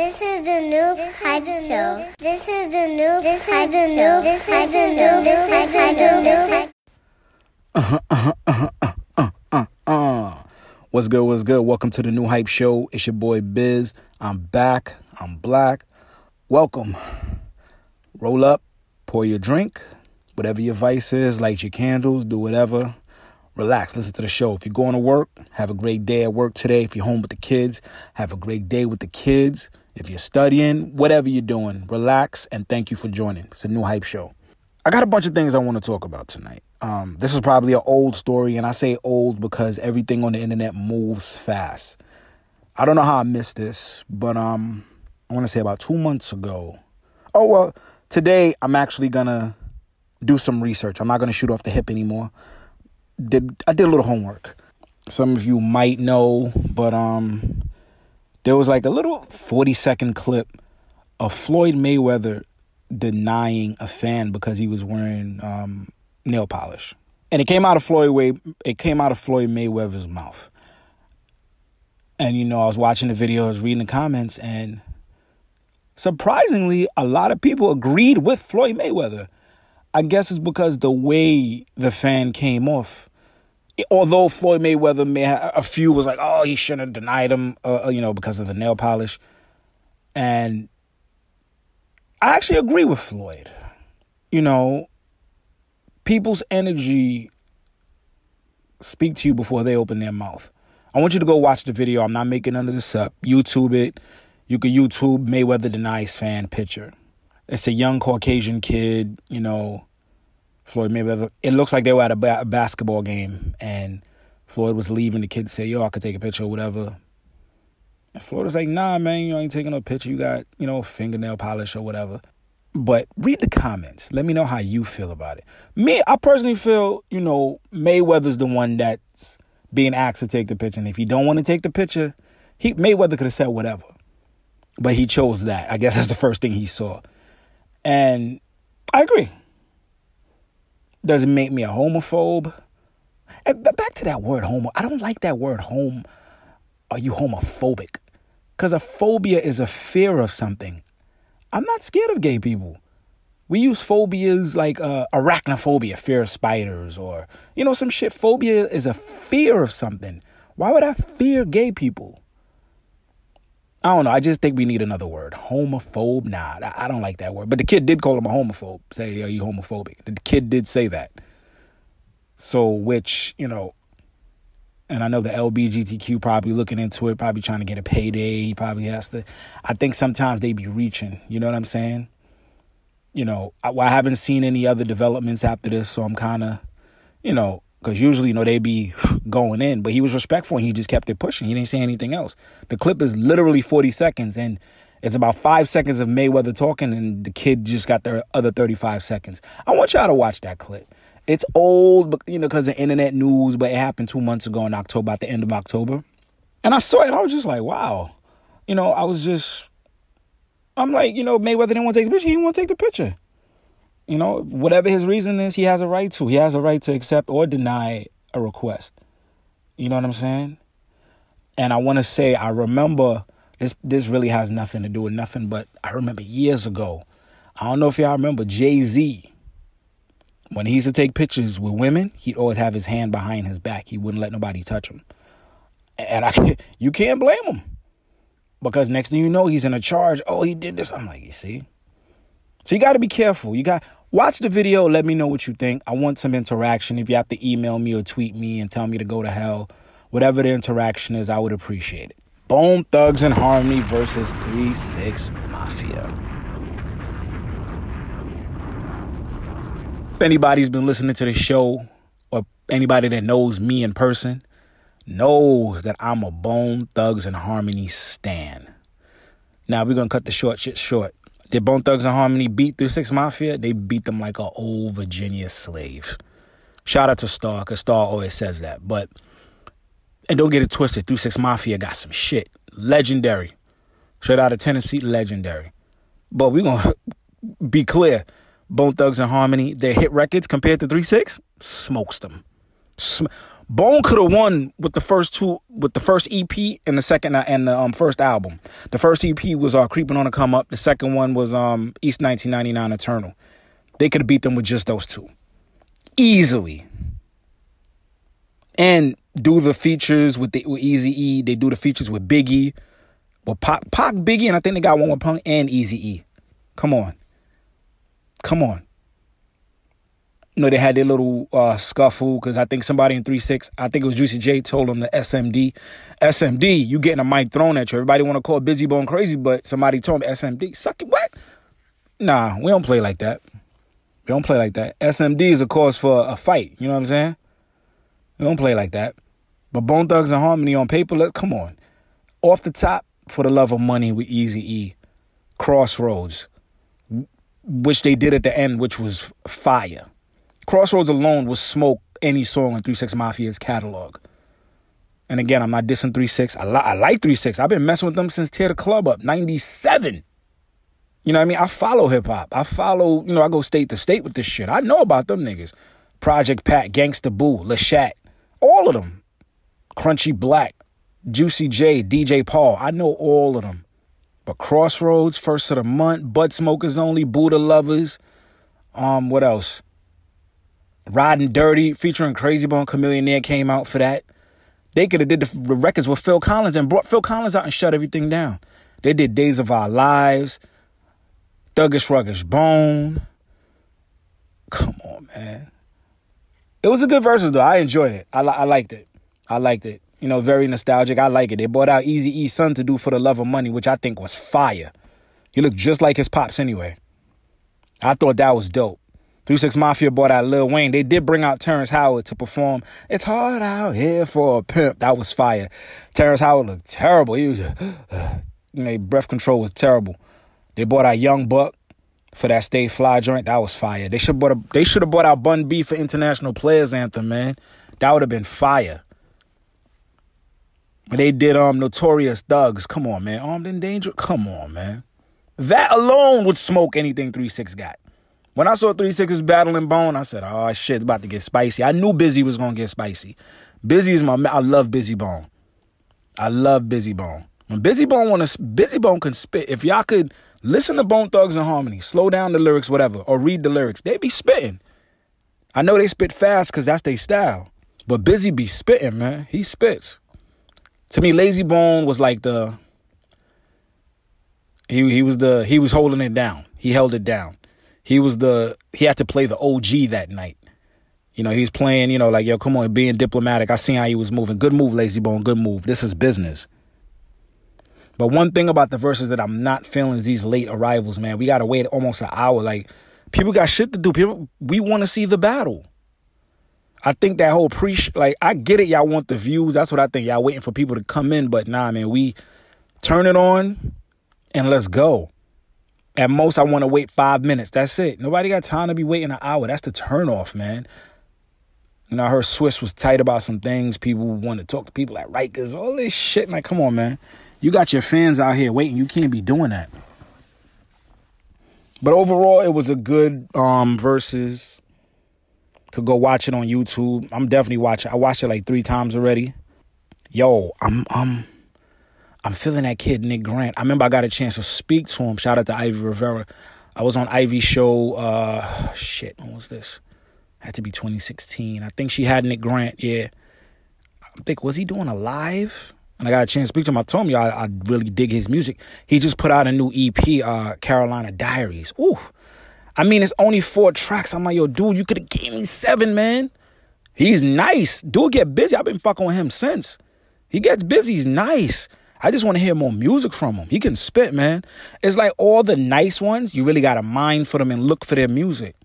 This is the new hype show. This is the new this is the new hype show. This is the new this hype Uh, what's good? What's good? Welcome to the new hype show. It's your boy Biz. I'm back. I'm black. Welcome. Roll up, pour your drink, whatever your vice is, light your candles, do whatever. Relax, listen to the show. If you're going to work, have a great day at work today. If you're home with the kids, have a great day with the kids. If you're studying, whatever you're doing, relax and thank you for joining. It's a new hype show. I got a bunch of things I want to talk about tonight. Um, this is probably an old story, and I say old because everything on the internet moves fast. I don't know how I missed this, but um, I want to say about two months ago. Oh well, today I'm actually gonna do some research. I'm not gonna shoot off the hip anymore. Did I did a little homework. Some of you might know, but um, there was like a little 40 second clip of Floyd Mayweather denying a fan because he was wearing um, nail polish. And it came out of Floyd Way it came out of Floyd Mayweather's mouth. And you know, I was watching the video, I was reading the comments, and surprisingly, a lot of people agreed with Floyd Mayweather. I guess it's because the way the fan came off. Although Floyd Mayweather may have, a few was like, oh, he shouldn't have denied him, uh, you know, because of the nail polish. And I actually agree with Floyd. You know, people's energy speak to you before they open their mouth. I want you to go watch the video. I'm not making none of this up. YouTube it. You can YouTube Mayweather denies fan picture. It's a young Caucasian kid, you know, Floyd Mayweather. It looks like they were at a, ba- basketball game and Floyd was leaving. The kid said, Yo, I could take a picture or whatever. And Floyd was like, Nah, man, you ain't taking no picture. You got, you know, fingernail polish or whatever. But read the comments. Let me know how you feel about it. Me, I personally feel, you know, Mayweather's the one that's being asked to take the picture. And if he don't want to take the picture, he Mayweather could have said whatever. But he chose that. I guess that's the first thing he saw. And I agree. Does it make me a homophobe? And back to that word homo. I don't like that word home. Are you homophobic? Because a phobia is a fear of something. I'm not scared of gay people. We use phobias like uh, arachnophobia, fear of spiders, or, you know, some shit. Phobia is a fear of something. Why would I fear gay people? I don't know. I just think we need another word. Homophobe? Nah, I don't like that word. But the kid did call him a homophobe. Say, are you homophobic? The kid did say that. So, which, you know, and I know the LBGTQ probably looking into it, probably trying to get a payday. He probably has to. I think sometimes they be reaching. You know what I'm saying? You know, I, I haven't seen any other developments after this, so I'm kind of, you know, because usually, you know, they be going in, but he was respectful and he just kept it pushing. He didn't say anything else. The clip is literally 40 seconds and it's about five seconds of Mayweather talking and the kid just got the other 35 seconds. I want y'all to watch that clip. It's old, you know, because of internet news, but it happened two months ago in October, at the end of October. And I saw it, I was just like, wow. You know, I was just, I'm like, you know, Mayweather didn't want to take the picture. He didn't want to take the picture. You know, whatever his reason is, he has a right to. He has a right to accept or deny a request. You know what I'm saying? And I want to say, I remember this. This really has nothing to do with nothing, but I remember years ago. I don't know if y'all remember Jay Z. When he used to take pictures with women, he'd always have his hand behind his back. He wouldn't let nobody touch him. And I, you can't blame him because next thing you know, he's in a charge. Oh, he did this. I'm like, you see. So you got to be careful. You got Watch the video. Let me know what you think. I want some interaction. If you have to email me or tweet me and tell me to go to hell, whatever the interaction is, I would appreciate it. Bone Thugs and Harmony versus 3 6 Mafia. If anybody's been listening to the show or anybody that knows me in person knows that I'm a Bone Thugs and Harmony stan. Now we're gonna cut the short shit short. Did Bone Thugs and Harmony beat 3 6 Mafia? They beat them like an old Virginia slave. Shout out to Star, because Star always says that. But, and don't get it twisted, 3 6 Mafia got some shit. Legendary. Straight out of Tennessee, legendary. But we to be clear Bone Thugs and Harmony, their hit records compared to 3 6, smokes them. Sm- Bone could have won with the first two, with the first EP and the second and the um, first album. The first EP was uh, "Creeping on a Come Up." The second one was um, East 1999 Eternal. They could have beat them with just those two, easily. And do the features with the Easy E. They do the features with Biggie, with Pac, Pac, Biggie, and I think they got one with Punk and Easy E. Come on, come on you know, they had their little uh, scuffle because I think somebody in 3 6, I think it was Juicy J, told them the SMD. SMD, you getting a mic thrown at you. Everybody want to call Bizzy Bone crazy, but somebody told him SMD. Suck it, what? Nah, we don't play like that. We don't play like that. SMD is a cause for a fight. You know what I'm saying? We don't play like that. But Bone Thugs and Harmony on paper, let's come on. Off the top, for the love of money with Easy E, Crossroads, which they did at the end, which was fire. Crossroads alone will smoke any song in 3 6 Mafia's catalog. And again, I'm not dissing 3 6. I, li- I like 3 6. I've been messing with them since Tear the Club Up, 97. You know what I mean? I follow hip hop. I follow, you know, I go state to state with this shit. I know about them niggas. Project Pat, Gangsta Boo, La Chat, all of them. Crunchy Black, Juicy J, DJ Paul. I know all of them. But Crossroads, First of the Month, Bud Smokers Only, Buddha Lovers. Um, what else? Riding Dirty featuring Krayzie Bone Chamillionaire came out for that. They could have did the records with Phil Collins and brought Phil Collins out and shut everything down. They did Days of Our Lives, Thuggish Ruggish Bone. Come on, man. It was a good verses though. I enjoyed it. I, I liked it. I liked it. You know, very nostalgic. I like it. They brought out Easy E son to do for the love of money, which I think was fire. He looked just like his pops anyway. I thought that was dope. 3 6 Mafia bought out Lil Wayne. They did bring out Terrence Howard to perform It's Hard Out Here for a Pimp. That was fire. Terrence Howard looked terrible. He was, you know, breath control was terrible. They bought out Young Buck for that Stay Fly joint. That was fire. They should bought a, they should have bought out Bun B for International Players Anthem, man. That would have been fire. When they did um Notorious Thugs, come on, man. Armed and Dangerous, come on, man. That alone would smoke anything 3 6 got. When I saw Three Sixes battling Bone, I said, "Oh shit, it's about to get spicy." I knew Bizzy was gonna get spicy. Bizzy is my. I love Bizzy Bone. I love Bizzy Bone. When Bizzy Bone want to, Bizzy Bone can spit. If y'all could listen to Bone Thugs and Harmony, slow down the lyrics, whatever, or read the lyrics, they be spitting. I know they spit fast because that's their style, but Bizzy be spitting, man. He spits. To me, Layzie Bone was like the. He he was the he was holding it down. He held it down he was the he had to play the OG that night. You know, he's playing, you know, like, yo, come on, being diplomatic. I seen how he was moving. Good move, Layzie Bone. Good move. This is business. But one thing about the verses that I'm not feeling is these late arrivals, man. We gotta wait almost an hour. Like, people got shit to do. People we wanna see the battle. I think that whole pre like I get it, y'all want the views. That's what I think. Y'all waiting for people to come in, but nah, man, we turn it on and let's go. At most, I want to wait five minutes. That's it. Nobody got time to be waiting an hour. That's the turnoff, man. You know, I heard Swizz was tight about some things. People want to talk to people at Rikers, all this shit. Like, come on, man. You got your fans out here waiting. You can't be doing that. But overall, it was a good um versus. Could go watch it on YouTube. I'm definitely watching. I watched it like three times already. Yo, I'm I'm I'm feeling that kid, Nick Grant. I remember I got a chance to speak to him. Shout out to Ivy Rivera. I was on Ivy show. Uh, shit, when was this? Had to be 2016. I think she had Nick Grant. Yeah, I think was he doing a live? And I got a chance to speak to him. I told him, I, I really dig his music. He just put out a new EP, uh, Carolina Diaries. Ooh, I mean, it's only four tracks. I'm like, yo, dude, you could have gave me seven, man. He's nice. Dude, get busy. I've been fucking with him since. He gets busy. He's nice. I just want to hear more music from him. He can spit, man. It's like all the nice ones, you really got to mind for them and look for their music.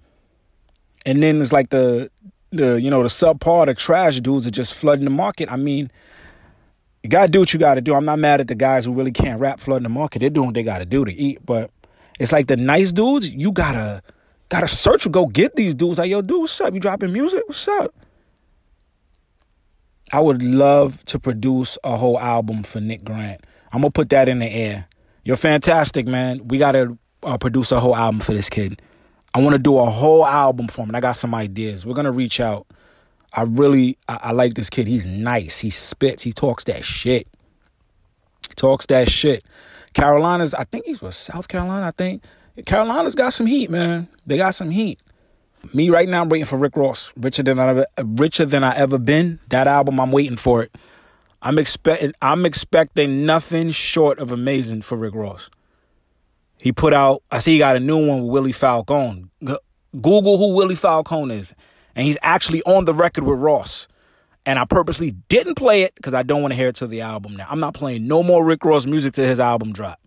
And then it's like the the you know the subpar, the trash dudes are just flooding the market. I mean, you gotta do what you gotta do. I'm not mad at the guys who really can't rap flooding the market. They're doing what they gotta do to eat. But it's like the nice dudes, you gotta gotta search for go get these dudes. Like, yo, dude, what's up? You dropping music? What's up? I would love to produce a whole album for Nick Grant. I'm gonna put that in the air. You're fantastic, man. We gotta uh, produce a whole album for this kid. I want to do a whole album for him. And I got some ideas. We're gonna reach out. I really I, I like this kid. He's nice. He spits. He talks that shit. He talks that shit. Carolina's, I think he's from South Carolina. I think Carolina's got some heat, man. They got some heat. Me right now, I'm waiting for Rick Ross. Richer than I ever, richer than I ever been. That album, I'm waiting for it. I'm expecting, I'm expecting nothing short of amazing for Rick Ross. He put out, I see he got a new one with Willie Falcone. Google who Willie Falcone is, and he's actually on the record with Ross. And I purposely didn't play it because I don't want to hear it to the album now. I'm not playing no more Rick Ross music to his album drop.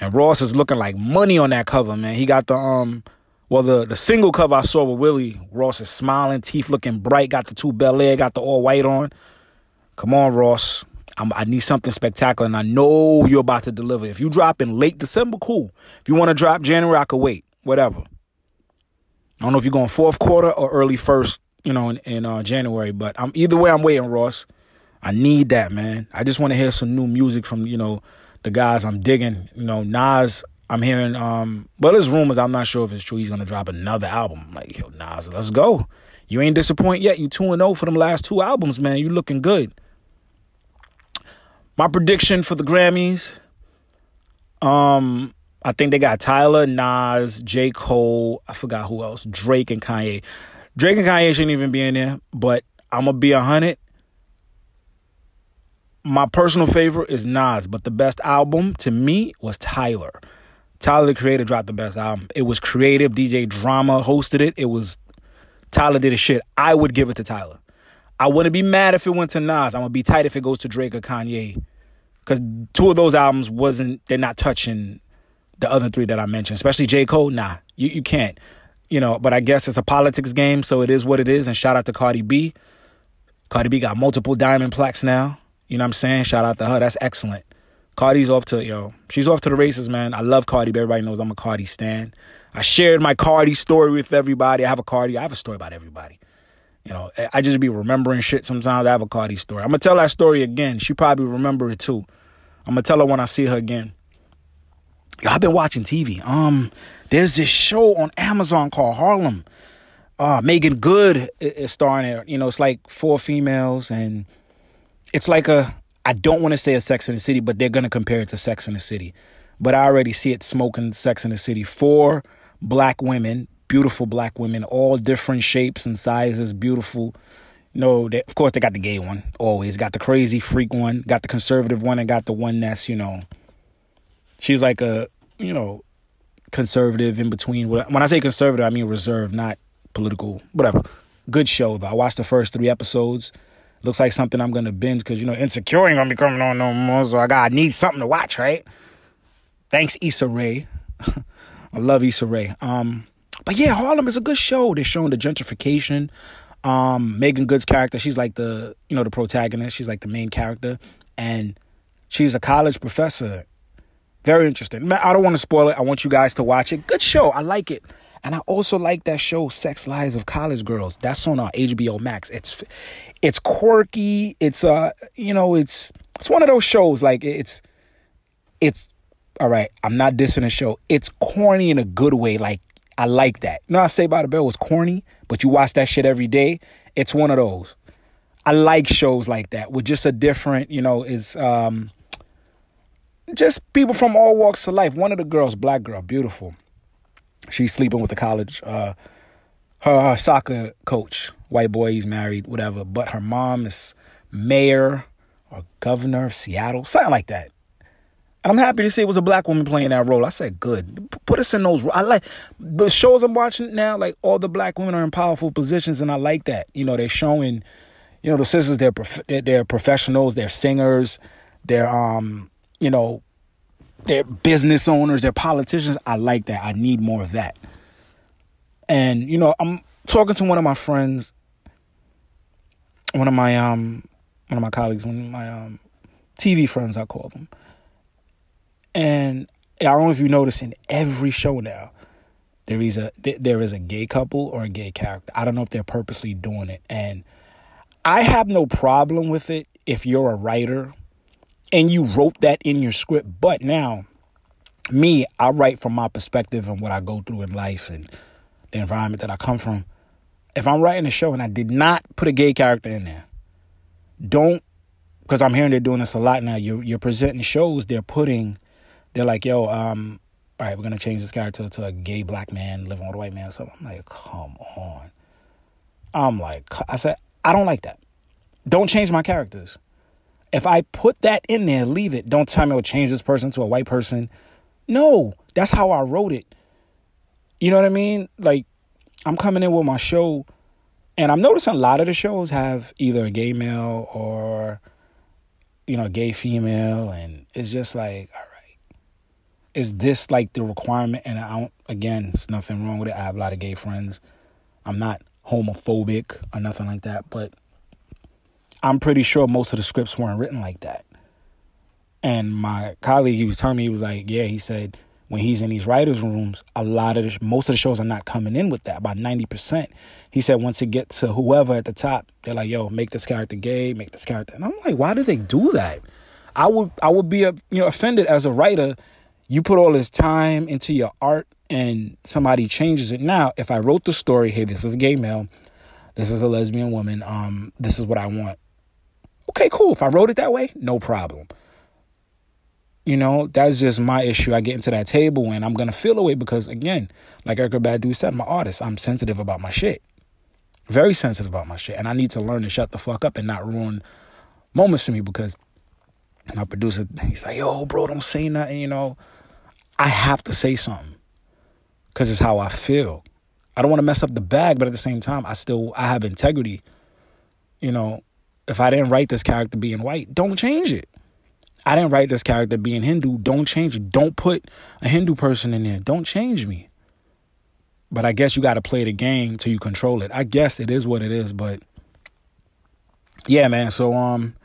And Ross is looking like money on that cover, man. He got the um well the the single cover I saw with Willie, Ross is smiling, teeth looking bright, got the two Bel Air, got the all white on. Come on, Ross. I'm, i need something spectacular, and I know you're about to deliver. If you drop in late December, cool. If you want to drop January, I could wait. Whatever. I don't know if you're going fourth quarter or early first you know, in, in uh, January. But I'm either way. I'm waiting, Ross. I need that, man. I just want to hear some new music from you know the guys I'm digging. You know, Nas. I'm hearing, um, but there's rumors. I'm not sure if it's true. He's gonna drop another album. I'm like, yo, Nas, let's go. You ain't disappointed yet. You two and zero oh for them last two albums, man. You looking good. My prediction for the Grammys. Um, I think they got Tyler, Nas, J. Cole. I forgot who else. Drake and Kanye. Drake and Kanye shouldn't even be in there, but I'm gonna be a hundred. My personal favorite is Nas, but the best album to me was Tyler. Tyler the Creator dropped the best album. It was creative. DJ Drama hosted it. It was Tyler did a shit. I would give it to Tyler. I wouldn't be mad if it went to Nas. I'm gonna be tight if it goes to Drake or Kanye, because two of those albums wasn't. They're not touching the other three that I mentioned, especially J Cole. Nah, you you can't you know, but I guess it's a politics game, so it is what it is. And shout out to Cardi B. Cardi B got multiple diamond plaques now. You know what I'm saying? Shout out to her. That's excellent. Cardi's off to, yo, she's off to the races, man. I love Cardi B. Everybody knows I'm a Cardi stan. I shared my Cardi story with everybody. I have a Cardi. I have a story about everybody. You know, I just be remembering shit sometimes. I have a Cardi story. I'm to tell that story again. She probably remember it too. I'm to tell her when I see her again. Yo, I've been watching TV. Um, there's this show on Amazon called Harlem. Uh, Meagan Good is starring it. You know, it's like four females, and it's like a. I don't want to say a Sex in the City, but they're gonna compare it to Sex in the City. But I already see it smoking Sex in the City. Four black women, beautiful black women, all different shapes and sizes, beautiful. no, they, of course they got the gay one. Always got the crazy freak one, got the conservative one, and got the one that's you know. She's like a you know conservative in between. When I say conservative, I mean reserved, not political, whatever. Good show though. I watched the first three episodes. Looks like something I'm gonna binge because you know Insecure ain't gonna be coming on no more, so I got I need something to watch, right? Thanks Issa Rae. I love Issa Rae. Um, but yeah, Harlem is a good show. They're showing the gentrification. Um, Meagan Good's character, she's like the you know the protagonist. She's like the main character, and she's a college professor very interesting. I don't want to spoil it. I want you guys to watch it. Good show. I like it. And I also like that show, Sex Lives of College Girls. That's on our HBO Max. It's it's quirky. It's uh you know it's it's one of those shows like it's it's all right. I'm not dissing the show. It's corny in a good way. Like I like that. You know, I say by the bell was corny, but you watch that shit every day. It's one of those. I like shows like that with just a different, you know, is um just people from all walks of life. One of the girls, black girl, beautiful. She's sleeping with a college, uh, her, her soccer coach, white boy, he's married, whatever. But her mom is mayor or governor of Seattle, something like that. And I'm happy to see it was a black woman playing that role. I said, good. Put us in those. I like the shows I'm watching now. Like all the black women are in powerful positions, and I like that. You know, they're showing. You know, the sisters. They're prof- they're professionals. They're singers. They're um you know, they're business owners, they're politicians. I like that. I need more of that. And you know, I'm talking to one of my friends, one of my um, one of my colleagues, one of my um, TV friends, I call them. And I don't know if you notice in every show now, there is a there is a gay couple or a gay character. I don't know if they're purposely doing it, and I have no problem with it if you're a writer and you wrote that in your script. But now, me, I write from my perspective and what I go through in life and the environment that I come from. if I'm writing a show and I did not put a gay character in there, don't because I'm hearing they're doing this a lot now. You're you're presenting shows. They're putting, they're like, yo, um, all right, we're gonna change this character to a gay black man living with a white man. So I'm like, come on. I'm like, I said, I don't like that. Don't change my characters. If I put that in there, leave it. Don't tell me I'll change this person to a white person. No, that's how I wrote it. You know what I mean? Like, I'm coming in with my show, and I'm noticing a lot of the shows have either a gay male or, you know, a gay female, and it's just like, all right, is this like the requirement? And I don't. Again, it's nothing wrong with it. I have a lot of gay friends. I'm not homophobic or nothing like that, but I'm pretty sure most of the scripts weren't written like that. And my colleague, he was telling me, he was like, yeah, he said when he's in these writers' rooms, a lot of the, most of the shows are not coming in with that, about 90%. He said once it gets to whoever at the top, they're like, yo, make this character gay, make this character. And I'm like, why do they do that? I would I would be a, you know offended as a writer. You put all this time into your art and somebody changes it. Now, if I wrote the story, hey, this is a gay male, this is a lesbian woman, um, this is what I want. Okay, cool. If I wrote it that way, no problem. You know, that's just my issue. I get into that table and I'm gonna feel away because again, like Erykah Badu said, I'm an artist. I'm sensitive about my shit. Very sensitive about my shit. And I need to learn to shut the fuck up and not ruin moments for me because my producer, he's like, yo, bro, don't say nothing, you know. I have to say something because it's how I feel. I don't want to mess up the bag, but at the same time, I still I have integrity. You know, if I didn't write this character being white, don't change it. I didn't write this character being Hindu, don't change it. Don't put a Hindu person in there. Don't change me. But I guess you got to play the game till you control it. I guess it is what it is, but yeah, man. So um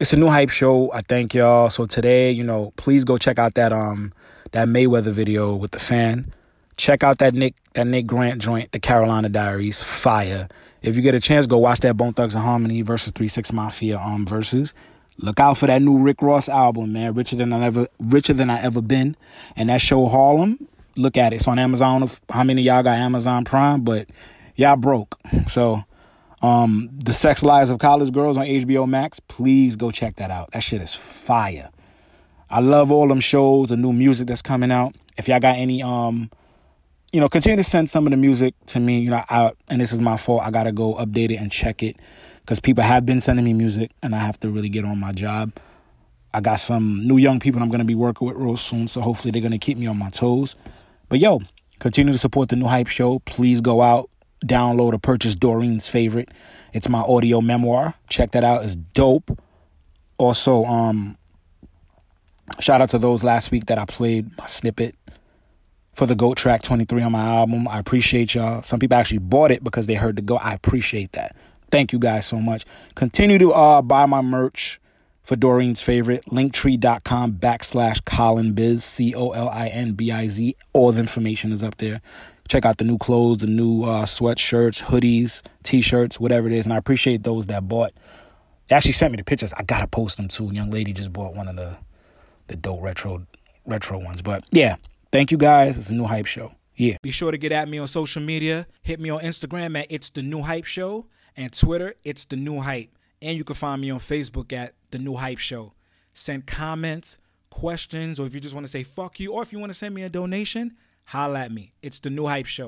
it's a new hype show. I thank y'all. So today, you know, please go check out that um that Mayweather video with the fan. Check out that Nick that Nick Grant joint, the Carolina Diaries, fire. If you get a chance, go watch that Bone Thugs and Harmony versus Three Six Mafia um versus. Look out for that new Rick Ross album, man. Richer than I ever richer than I ever been. And that show Harlem, look at it. It's on Amazon. How many y'all got Amazon Prime? But y'all broke. So um The Sex Lives of College Girls on HBO Max, please go check that out. That shit is fire. I love all them shows, the new music that's coming out. If y'all got any um you know, continue to send some of the music to me. You know, I, and this is my fault. I gotta go update it and check it because people have been sending me music, and I have to really get on my job. I got some new young people I'm gonna be working with real soon, so hopefully they're gonna keep me on my toes. But yo, continue to support the new hype show. Please go out, download or purchase Doreen's favorite. It's my audio memoir. Check that out. It's dope. Also, um, shout out to those last week that I played my snippet for the GOAT track 23 on my album. I appreciate y'all. Some people actually bought it because they heard the GOAT. I appreciate that. Thank you guys so much. Continue to uh, buy my merch for Doreen's favorite. Linktree.com backslash Colin Biz, C O L I N B I Z. All the information is up there. Check out the new clothes, the new uh, sweatshirts, hoodies, t shirts, whatever it is. And I appreciate those that bought. They actually sent me the pictures. I gotta post them too. young lady just bought one of the the dope retro retro ones. But yeah, Thank you guys. It's a new hype show. Yeah. Be sure to get at me on social media. Hit me on Instagram at It's the New Hype Show and Twitter, It's the New Hype. And you can find me on Facebook at The New Hype Show. Send comments, questions, or if you just want to say fuck you, or if you want to send me a donation, holla at me. It's the New Hype Show.